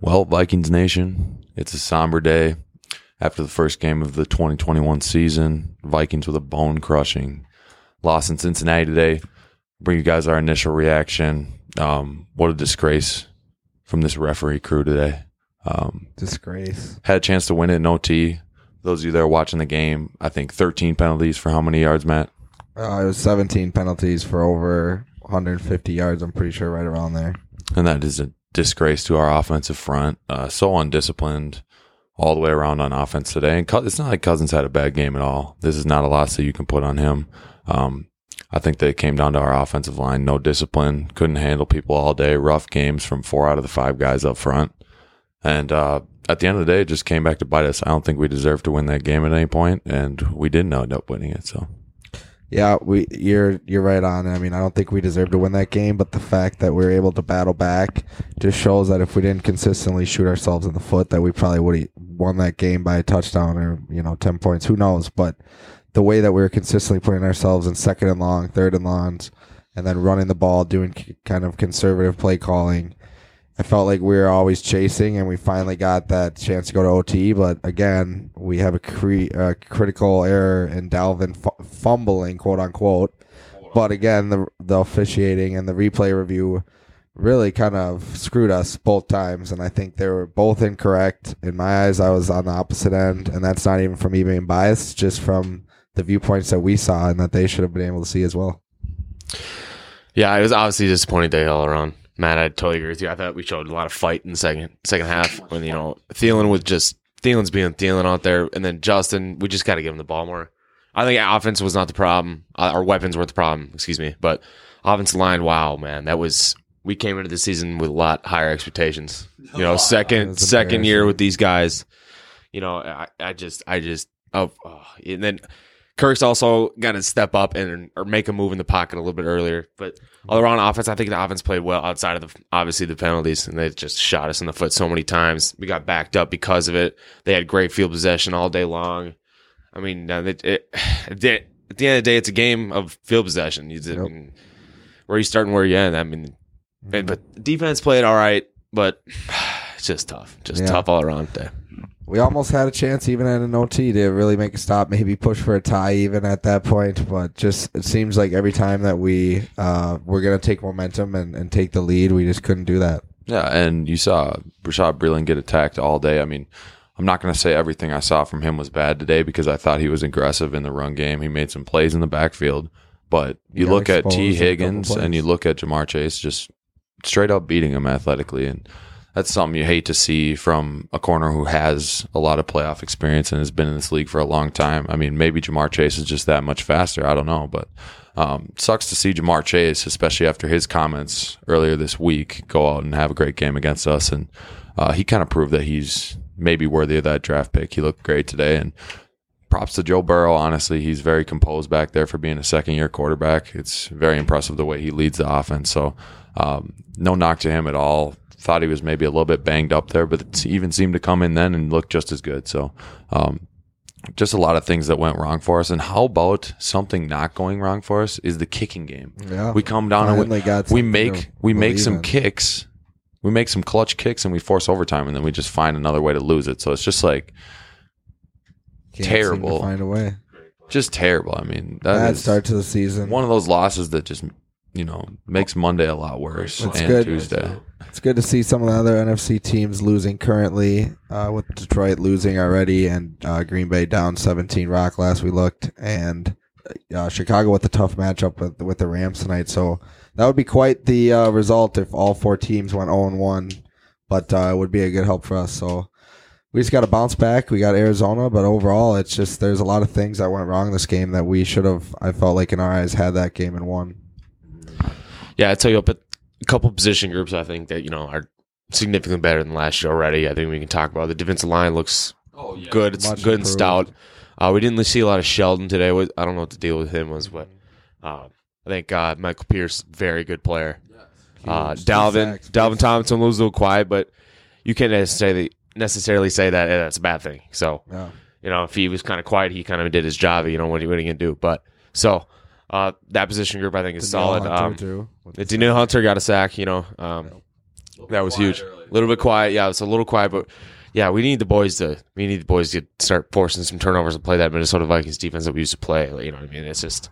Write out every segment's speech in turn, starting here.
Well, Vikings Nation, it's a somber day after the first game of the 2021 season. Vikings with a bone crushing loss in Cincinnati today. Bring you guys our initial reaction. Um, what a disgrace from this referee crew today. Um, Disgrace. had a chance to win it in OT. Those of you that are watching the game, I think 13 penalties for how many yards, Matt? Uh, it was 17 penalties for over 150 yards. I'm pretty sure right around there. And that is a disgrace to our offensive front. Uh, so undisciplined all the way around on offense today. And it's not like Cousins had a bad game at all. This is not a loss that you can put on him. Um, I think that it came down to our offensive line. No discipline, couldn't handle people all day. Rough games from four out of the five guys up front. And uh, at the end of the day, it just came back to bite us. I don't think we deserved to win that game at any point, and we didn't end up winning it. So Yeah, we you're you're right on. I mean, I don't think we deserve to win that game, but the fact that we were able to battle back just shows that if we didn't consistently shoot ourselves in the foot, that we probably would have won that game by a touchdown or you know ten points. Who knows? But the way that we were consistently putting ourselves in second and long, third and longs, and then running the ball, doing kind of conservative play calling. I felt like we were always chasing, and we finally got that chance to go to OT. But again, we have a cre- uh, critical error in Dalvin fu- fumbling, quote unquote. But again, the the officiating and the replay review really kind of screwed us both times, and I think they were both incorrect. In my eyes, I was on the opposite end, and that's not even from me being biased, just from the viewpoints that we saw and that they should have been able to see as well. Yeah, it was obviously a disappointing day all around. Matt, I totally agree with you. I thought we showed a lot of fight in the second second half when you know Thielen was just Thielen's being Thielen out there, and then Justin, we just got to give him the ball more. I think offense was not the problem. Uh, our weapons weren't the problem. Excuse me, but offensive line. Wow, man, that was. We came into the season with a lot higher expectations. You know, second second year with these guys. You know, I, I just I just oh, oh and then Kirk's also got to step up and or make a move in the pocket a little bit earlier. But all around offense, I think the offense played well outside of the obviously the penalties, and they just shot us in the foot so many times. We got backed up because of it. They had great field possession all day long. I mean, it, it, at the end of the day, it's a game of field possession. You, Yep. I mean, where you start and where you end. I mean, but defense played all right, but it's just tough, just Yeah. tough all around there. We almost had a chance, even at an OT, to really make a stop, maybe push for a tie, even at that point. But just it seems like every time that we uh, we're gonna take momentum and, and take the lead, we just couldn't do that. Yeah, and you saw Rashad Breeland get attacked all day. I mean, I'm not going to say everything I saw from him was bad today because I thought he was aggressive in the run game. He made some plays in the backfield, but you got look at T. in a couple Higgins and you look at Ja'Marr Chase just straight up beating him athletically, and that's something you hate to see from a corner who has a lot of playoff experience and has been in this league for a long time. I mean, maybe Ja'Marr Chase is just that much faster. I don't know, but um, sucks to see Ja'Marr Chase, especially after his comments earlier this week, go out and have a great game against us. And uh, he kind of proved that he's maybe worthy of that draft pick. He looked great today. And props to Joe Burrow. Honestly, he's very composed back there for being a second year quarterback. It's very impressive the way he leads the offense. So, um, no knock to him at all. Thought he was maybe a little bit banged up there, but it even seemed to come in then and look just as good. So, um, just a lot of things that went wrong for us. And how about something not going wrong for us is the kicking game. Yeah, We come down and we, we make we make some in. kicks. We make some clutch kicks and we force overtime and then we just find another way to lose it. So it's just like Can't terrible. find a way. just terrible. I mean, that Bad start to the season. one of those losses that just you know makes Monday a lot worse That's and good. Tuesday. It's good to see some of the other NFC teams losing currently, uh, with Detroit losing already and uh, Green Bay down 17 rock last we looked, and uh, Chicago with a tough matchup with, with the Rams tonight. So that would be quite the uh, result if all four teams went 0 1, but uh, it would be a good help for us. So we just got to bounce back. We got Arizona, but overall, it's just there's a lot of things that went wrong this game that we should have, I felt like in our eyes, had that game and won. Yeah, I tell you, but a couple position groups I think that you know are significantly better than last year already. I think we can talk about the defensive line looks good. It's Much good and stout. Uh, we didn't see a lot of Sheldon today. I don't know what the deal with him was, but uh, I think uh, Michael Pierce, very good player. Uh, Dalvin, sacks. Dalvin Tomlinson was a little quiet, but you can't necessarily necessarily say that that's a bad thing. So Yeah. you know, if he was kind of quiet, he kind of did his job. You know, what, are you- what are you gonna do? But so uh, that position group, I think, is Danielle solid. Hunter, Um, too, with the the Hunter got a sack. You know, um, that was huge. A little bit quiet. Yeah, it's a little quiet, but yeah, we need the boys to we need the boys to start forcing some turnovers and play that Minnesota Vikings defense that we used to play. Like, you know what I mean? It's just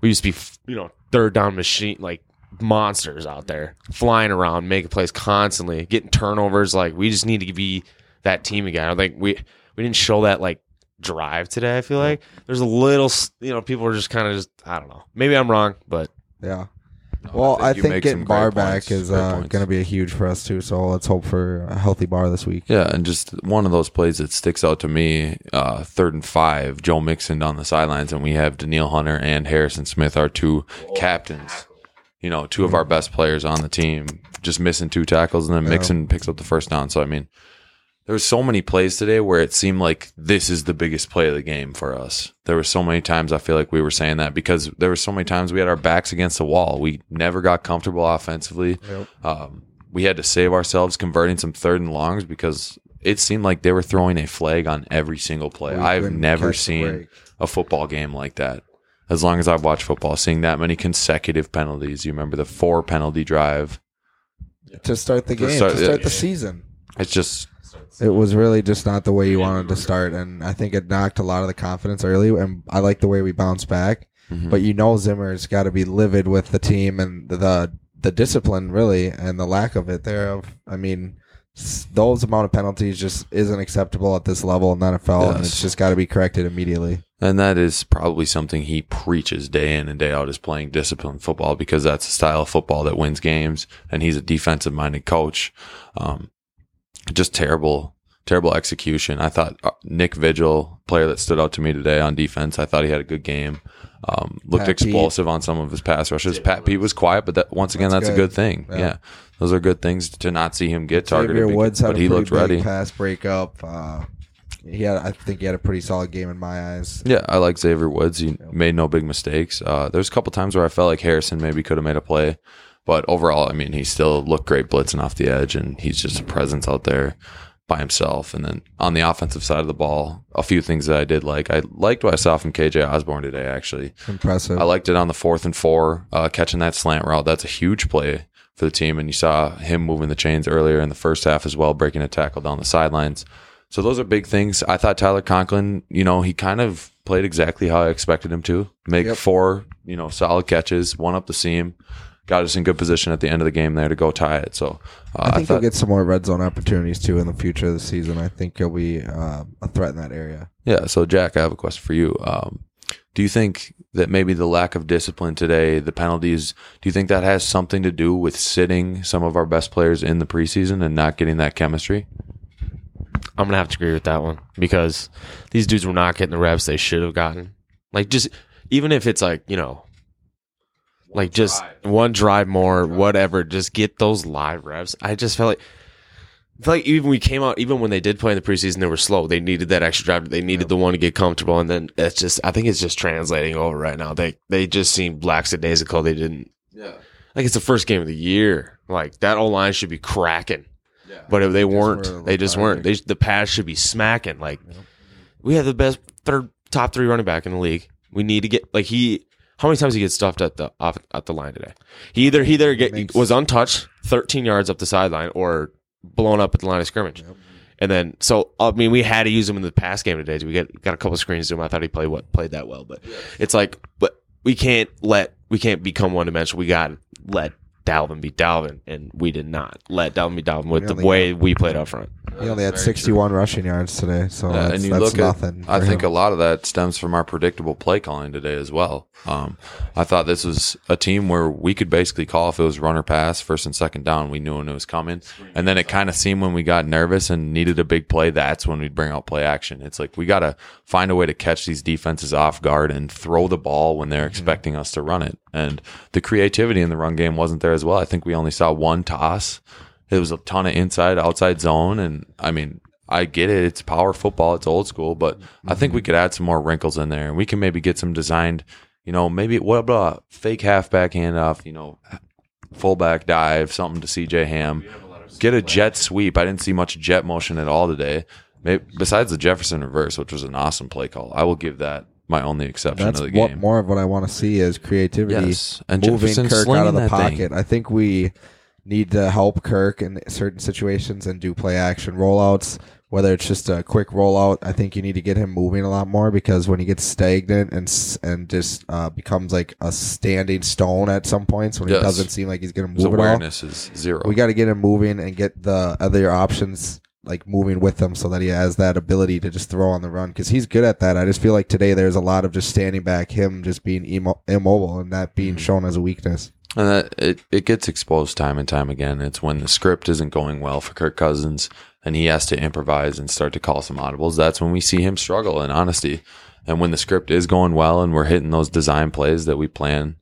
we used to be you know third down machine like monsters out there flying around, making plays constantly, getting turnovers. Like we just need to be that team again. I think we we didn't show that like drive today. I feel like there's a little you know people are just kind of just I don't know. Maybe I'm wrong, but Yeah. Well, I you think, make getting Barr back points, is uh, going to be a huge for us too. So let's hope for a healthy Barr this week. Yeah, and just one of those plays that sticks out to me, uh, third and five, Joe Mixon on the sidelines, and we have Danielle Hunter and Harrison Smith, our two captains. You know, two of our best players on the team, just missing two tackles, and then Mixon picks up the first down. So I mean, there were so many plays today where it seemed like this is the biggest play of the game for us. There were so many times I feel like we were saying that because there were so many times we had our backs against the wall. We never got comfortable offensively. Um, we had to save ourselves converting some third and longs because it seemed like they were throwing a flag on every single play. We I've never seen a football game like that. As long as I've watched football, seeing that many consecutive penalties. You remember the four penalty drive. To start the To game, start- to start the season. It's just It was really just not the way you wanted to start, and I think it knocked a lot of the confidence early. And I like the way we bounced back, Mhm. but you know Zimmer's got to be livid with the team and the the discipline really, and the lack of it thereof. I mean, those amount of penalties just isn't acceptable at this level in the NFL, and it's just got to be corrected immediately. And that is probably something he preaches day in and day out is playing disciplined football because that's the style of football that wins games. And he's a defensive minded coach. Um, just terrible, terrible execution. I thought uh, Nick Vigil, player that stood out to me today on defense, I thought he had a good game. Um, looked Pat Pete. explosive on some of his pass rushes. Pat Pete was quiet, but that once again, That's that's, a good. good thing. Yeah. Yeah. Those are good things to not see him get targeted. Xavier because- Woods had but a he looked big ready. pass breakup. Uh, he had, I think, he had a pretty solid game in my eyes. Yeah, I like Xavier Woods. He made no big mistakes. Uh, there's a couple times where I felt like Harrison maybe could have made a play, but overall, I mean, he still looked great blitzing off the edge, and he's just a presence out there by himself. And then on the offensive side of the ball, a few things that I did like. I liked what I saw from KJ Osborn today. Actually, Impressive. I liked it on the fourth and four, uh, catching that slant route. That's a huge play for the team. And you saw him moving the chains earlier in the first half as well, breaking a tackle down the sidelines. So those are big things. I thought Tyler Conklin, you know, he kind of played exactly how I expected him to. Make Yep. four, you know, solid catches, one up the seam, got us in good position at the end of the game there to go tie it. So uh, I think thought, he'll get some more red zone opportunities too in the future of the season. I think he'll be uh, a threat in that area. Yeah. So, Jack, I have a question for you. Um, do you think that maybe the lack of discipline today, the penalties, do you think that has something to do with sitting some of our best players in the preseason and not getting that chemistry? I'm gonna have to agree with that one because these dudes were not getting the reps they should have gotten. Like just even if it's like you know, like just one drive more, whatever. Just get those live reps. I just felt like. I feel like even we came out, even when they did play in the preseason, they were slow. They needed that extra drive. They needed the one to get comfortable, and then it's just. I think it's just translating over right now. They they just seem lackadaisical. They didn't Yeah. like it's the first game of the year. Like that O line should be cracking, Yeah. but if they weren't, were they just weren't. They the pass should be smacking. Like we have the best third top three running back in the league. We need to get like he. How many times he gets stuffed at the off at the line today? He either he either get, Makes- was untouched, thirteen yards up the sideline, or blown up at the line of scrimmage. And then, so I mean, we had to use him in the pass game today. We got got a couple screens to him. I thought he played what played that well, but it's like, but we can't let we can't become one dimensional. We got to let Dalvin be Dalvin, and we did not let Dalvin be Dalvin with the way we played up front. He only had 61 rushing yards today, so Yeah, that's, that's nothing. at, I for think him. a lot of that stems from our predictable play calling today as well. Um, I thought this was a team where we could basically call if it was run or pass, first and second down. We knew when it was coming, and then it kind of seemed when we got nervous and needed a big play, that's when we'd bring out play action. It's like we got to find a way to catch these defenses off guard and throw the ball when they're expecting us to run it. And the creativity in the run game wasn't there as well. I think we only saw one toss. It was a ton of inside, outside zone, and I mean, I get it. It's power football. It's old school, but I think we mm-hmm. could add some more wrinkles in there, and we can maybe get some designed. You know, maybe what about a fake halfback handoff? You know, fullback dive, something to CJ Ham. Get a jet sweep. I didn't see much jet motion at all today. Maybe, besides the Jefferson reverse, which was an awesome play call. I will give that my only exception That's of the what game. more of what I want to see is creativity, Yes, and moving Jefferson Kirk out of the that thing. pocket. I think we need to help Kirk in certain situations and do play action rollouts. Whether it's just a quick rollout, I think you need to get him moving a lot more because when he gets stagnant and and just uh, becomes like a standing stone at some points when Yes. it doesn't seem like he's going to His move at all. awareness is zero. We got to get him moving and get the other options like moving with him so that he has that ability to just throw on the run because he's good at that. I just feel like today there's a lot of just standing back, him just being emo- immobile and that being Mhm. shown as a weakness. And that it, it gets exposed time and time again. It's when the script isn't going well for Kirk Cousins and he has to improvise and start to call some audibles. That's when we see him struggle in honesty. And when the script is going well and we're hitting those design plays that we plan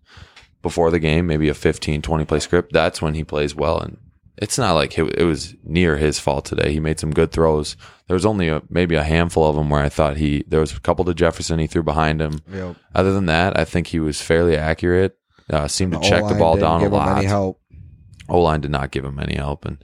before the game, maybe a 15, 20 play script, that's when he plays well. And it's not like it, it was near his fault today. He made some good throws. There was only a, maybe a handful of them where I thought he, there was a couple to Jefferson he threw behind him. Yep. Other than that, I think he was fairly accurate. Uh, seemed to check the ball down a lot. Any help? O line did not give him any help. And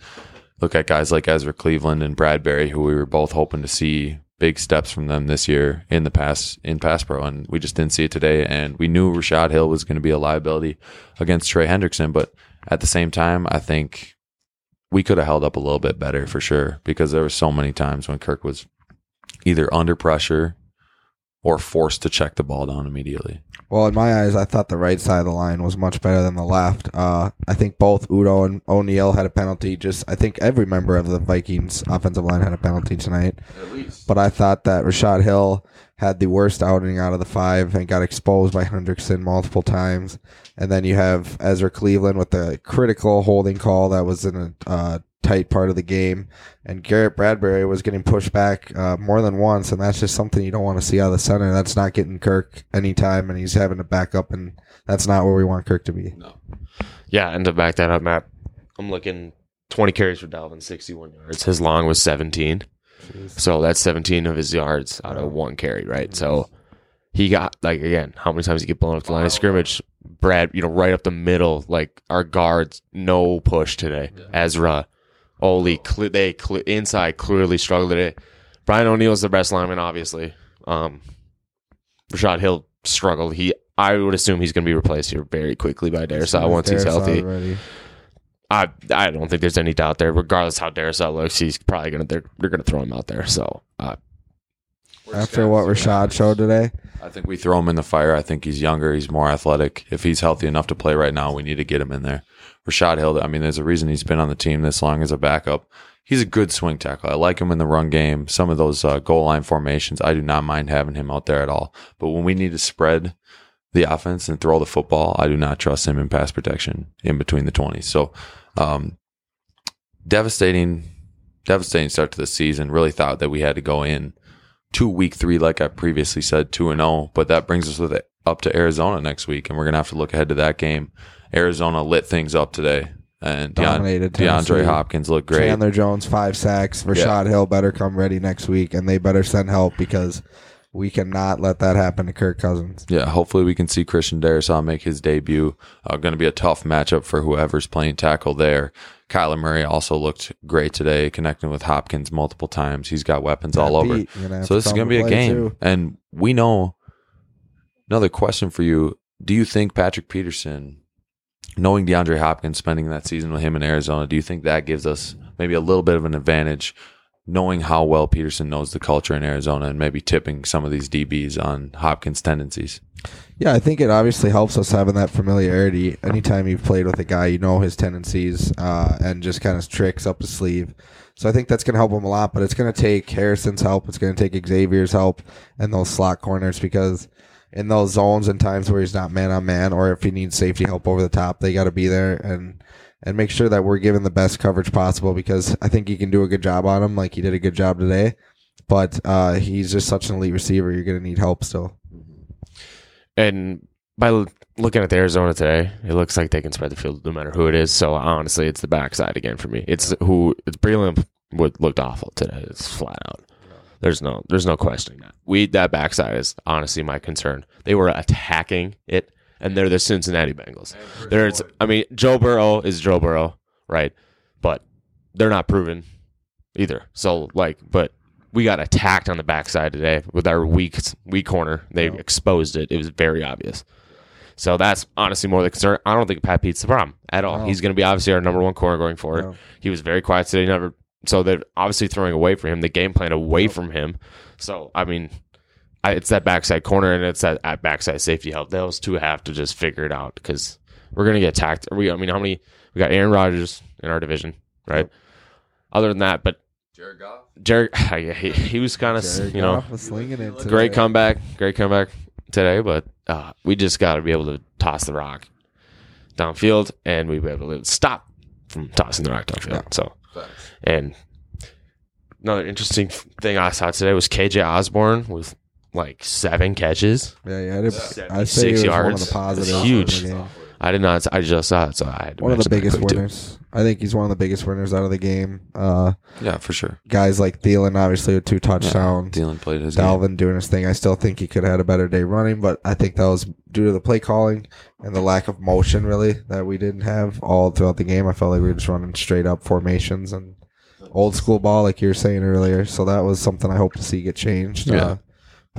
look at guys like Ezra Cleveland and Bradbury, who we were both hoping to see big steps from them this year in the pass in pass pro, and we just didn't see it today. And we knew Rashod Hill was going to be a liability against Trey Hendrickson, but at the same time, I think we could have held up a little bit better for sure because there were so many times when Kirk was either under pressure or forced to check the ball down immediately. Well, in my eyes, I thought the right side of the line was much better than the left. Uh, I think both Udoh and O'Neill had a penalty. Just I think every member of the Vikings offensive line had a penalty tonight. At least. But I thought that Rashod Hill had the worst outing out of the five and got exposed by Hendrickson multiple times. And then you have Ezra Cleveland with the critical holding call that was in a uh, tight part of the game. And Garrett Bradbury was getting pushed back uh, more than once. And that's just something you don't want to see out of the center. That's not getting Kirk any time, and he's having to back up. And that's not where we want Kirk to be. No. Yeah, and to back that up, Matt, I'm looking 20 carries for Dalvin, 61 yards. His long was 17. So that's 17 of his yards out of one carry, right? So he got, like, again, how many times he get blown up the line of scrimmage? Brad, you know, right up the middle, like our guards, no push today. Ezra, Oli, cle they cle inside clearly struggled today. Brian O'Neill is the best lineman, obviously. Um, Rashod Hill struggled. He, I would assume he's going to be replaced here very quickly by Darrisaw once he's healthy. already. I I don't think there's any doubt there. Regardless how Darrisaw looks, he's probably gonna they're, they're gonna throw him out there. So uh, After what Rashod showed today, I think we throw him in the fire. I think he's younger. He's more athletic. If he's healthy enough to play right now, we need to get him in there. Rashod Hill, I mean, there's a reason he's been on the team this long as a backup. He's a good swing tackle. I like him in the run game. Some of those uh, goal line formations, I do not mind having him out there at all. But when we need to spread the offense and throw the football, I do not trust him in pass protection in between the 20s. So, um, devastating, devastating start to the season. Really thought that we had to go in to week three, like I previously said, two and zero. But that brings us with it up to Arizona next week, and we're gonna have to look ahead to that game. Arizona lit things up today, and Dominated DeAndre Tennessee. Hopkins looked great. Chandler Jones five sacks. Rashod Hill better come ready next week, and they better send help because we cannot let that happen to Kirk Cousins. Yeah, hopefully we can see Christian Darrisaw make his debut. Uh, going to be a tough matchup for whoever's playing tackle there. Kyler Murray also looked great today, connecting with Hopkins multiple times. He's got weapons all over. Beat, have So this is going to be a game, too. and we know. Another question for you: Do you think Patrick Peterson, knowing DeAndre Hopkins, spending that season with him in Arizona, do you think that gives us maybe a little bit of an advantage, knowing how well Peterson knows the culture in Arizona, and maybe tipping some of these DBs on Hopkins' tendencies? Yeah, I think it obviously helps us having that familiarity. Anytime you've played with a guy, you know his tendencies uh, and just kind of tricks up his sleeve. So I think that's going to help him a lot. But it's going to take Harrison's help. It's going to take Xavier's help and those slot corners because in those zones and times where he's not man on man, or if he needs safety help over the top, they got to be there and and make sure that we're giving the best coverage possible because I think he can do a good job on him, like he did a good job today. But uh, he's just such an elite receiver. You're going to need help still. and by looking at the Arizona today, it looks like they can spread the field no matter who it is. So honestly, it's the backside again for me. It's who it's Breeland would looked awful today. It's flat out. There's no there's no questioning that. We that backside is honestly my concern. They were attacking it, and they're the Cincinnati Bengals. There's I mean Joe Burrow is Joe Burrow, right? But they're not proven either. So like, but we got attacked on the backside today with our weak weak corner. They exposed it. It was very obvious. So that's honestly more the concern. I don't think Pat Pete's the problem at all. No. He's going to be obviously our number one corner going forward. No. He was very quiet today. Never. So they're obviously throwing away from him the game plan away from him. So I mean, I, it's that backside corner and it's that at backside safety help. Those two have to just figure it out because we're going to get attacked. We, I mean, how many? We got Aaron Rodgers in our division, right? Other than that, but Jared Goff. Jared, he, he was kind of you know was slinging it. great comeback, great comeback today. But uh, we just got to be able to toss the rock downfield, and we be able to stop from tossing the rock downfield. Yeah. So, and another interesting thing I saw today was KJ Osborn with like seven catches. Yeah, yeah. I'd, Yeah. I'd say he was one of the positives. It's huge. the. I did not. I just saw it, so I had to One of the biggest quick, too. winners. I think he's one of the biggest winners out of the game. Uh, Yeah, for sure. guys like Thielen, obviously with two touchdowns. Thielen played his game. Dalvin doing his thing. I still think he could have had a better day running, but I think that was due to the play calling and the lack of motion, really, that we didn't have all throughout the game. I felt like we were just running straight up formations and old school ball, like you were saying earlier. So that was something I hope to see get changed. Yeah. Uh,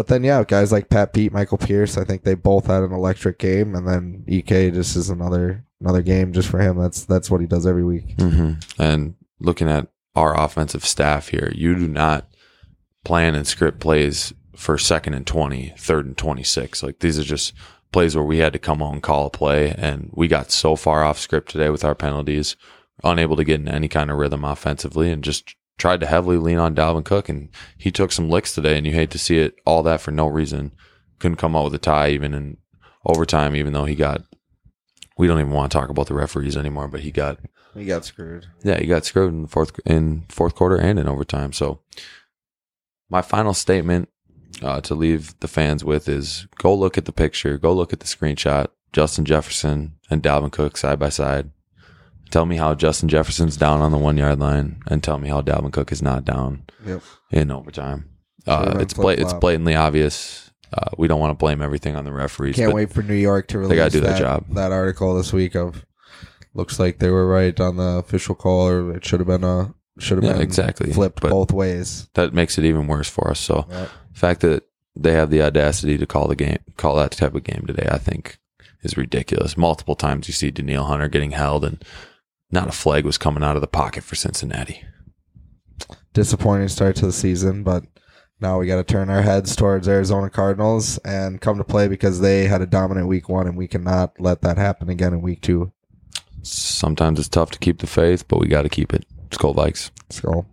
but then, yeah, guys like Pat Pete, Michael Pierce, I think they both had an electric game, and then Ek just is another another game just for him. That's that's what he does every week. hmm And looking at our offensive staff here, you do not plan and script plays for second and 20, third and 26. Like these are just plays where we had to come on call a play. And we got so far off script today with our penalties, unable to get in any kind of rhythm offensively and just tried to heavily lean on Dalvin Cook. And he took some licks today and you hate to see it all that for no reason. Couldn't come out with a tie even in overtime, even though he got, we don't even want to talk about the referees anymore, but he got He got screwed. yeah, he got screwed in the fourth in fourth quarter and in overtime. So my final statement uh, to leave the fans with is go look at the picture, go look at the screenshot. Justin Jefferson and Dalvin Cook side by side. Tell me how Justin Jefferson's down on the one yard line, and tell me how Dalvin Cook is not down Yep. in overtime. Uh, it's bla- it's blatantly obvious. Uh, we don't want to blame everything on the referees. Can't wait for New York to release They gotta do their that, job. that article this week of looks like they were right on the official call or it should have been a should have Yeah, been exactly. flipped But- both ways. That makes it even worse for us. So Yeah. the fact that they have the audacity to call the game, call that type of game today, I think is ridiculous. Multiple times you see Danielle Hunter getting held and not a flag was coming out of the pocket for Cincinnati. Disappointing start to the season, but now we got to turn our heads towards Arizona Cardinals and come to play because they had a dominant week one, and we cannot let that happen again in week two. Sometimes it's tough to keep the faith, but we got to keep it. Go Vikes. Let's go.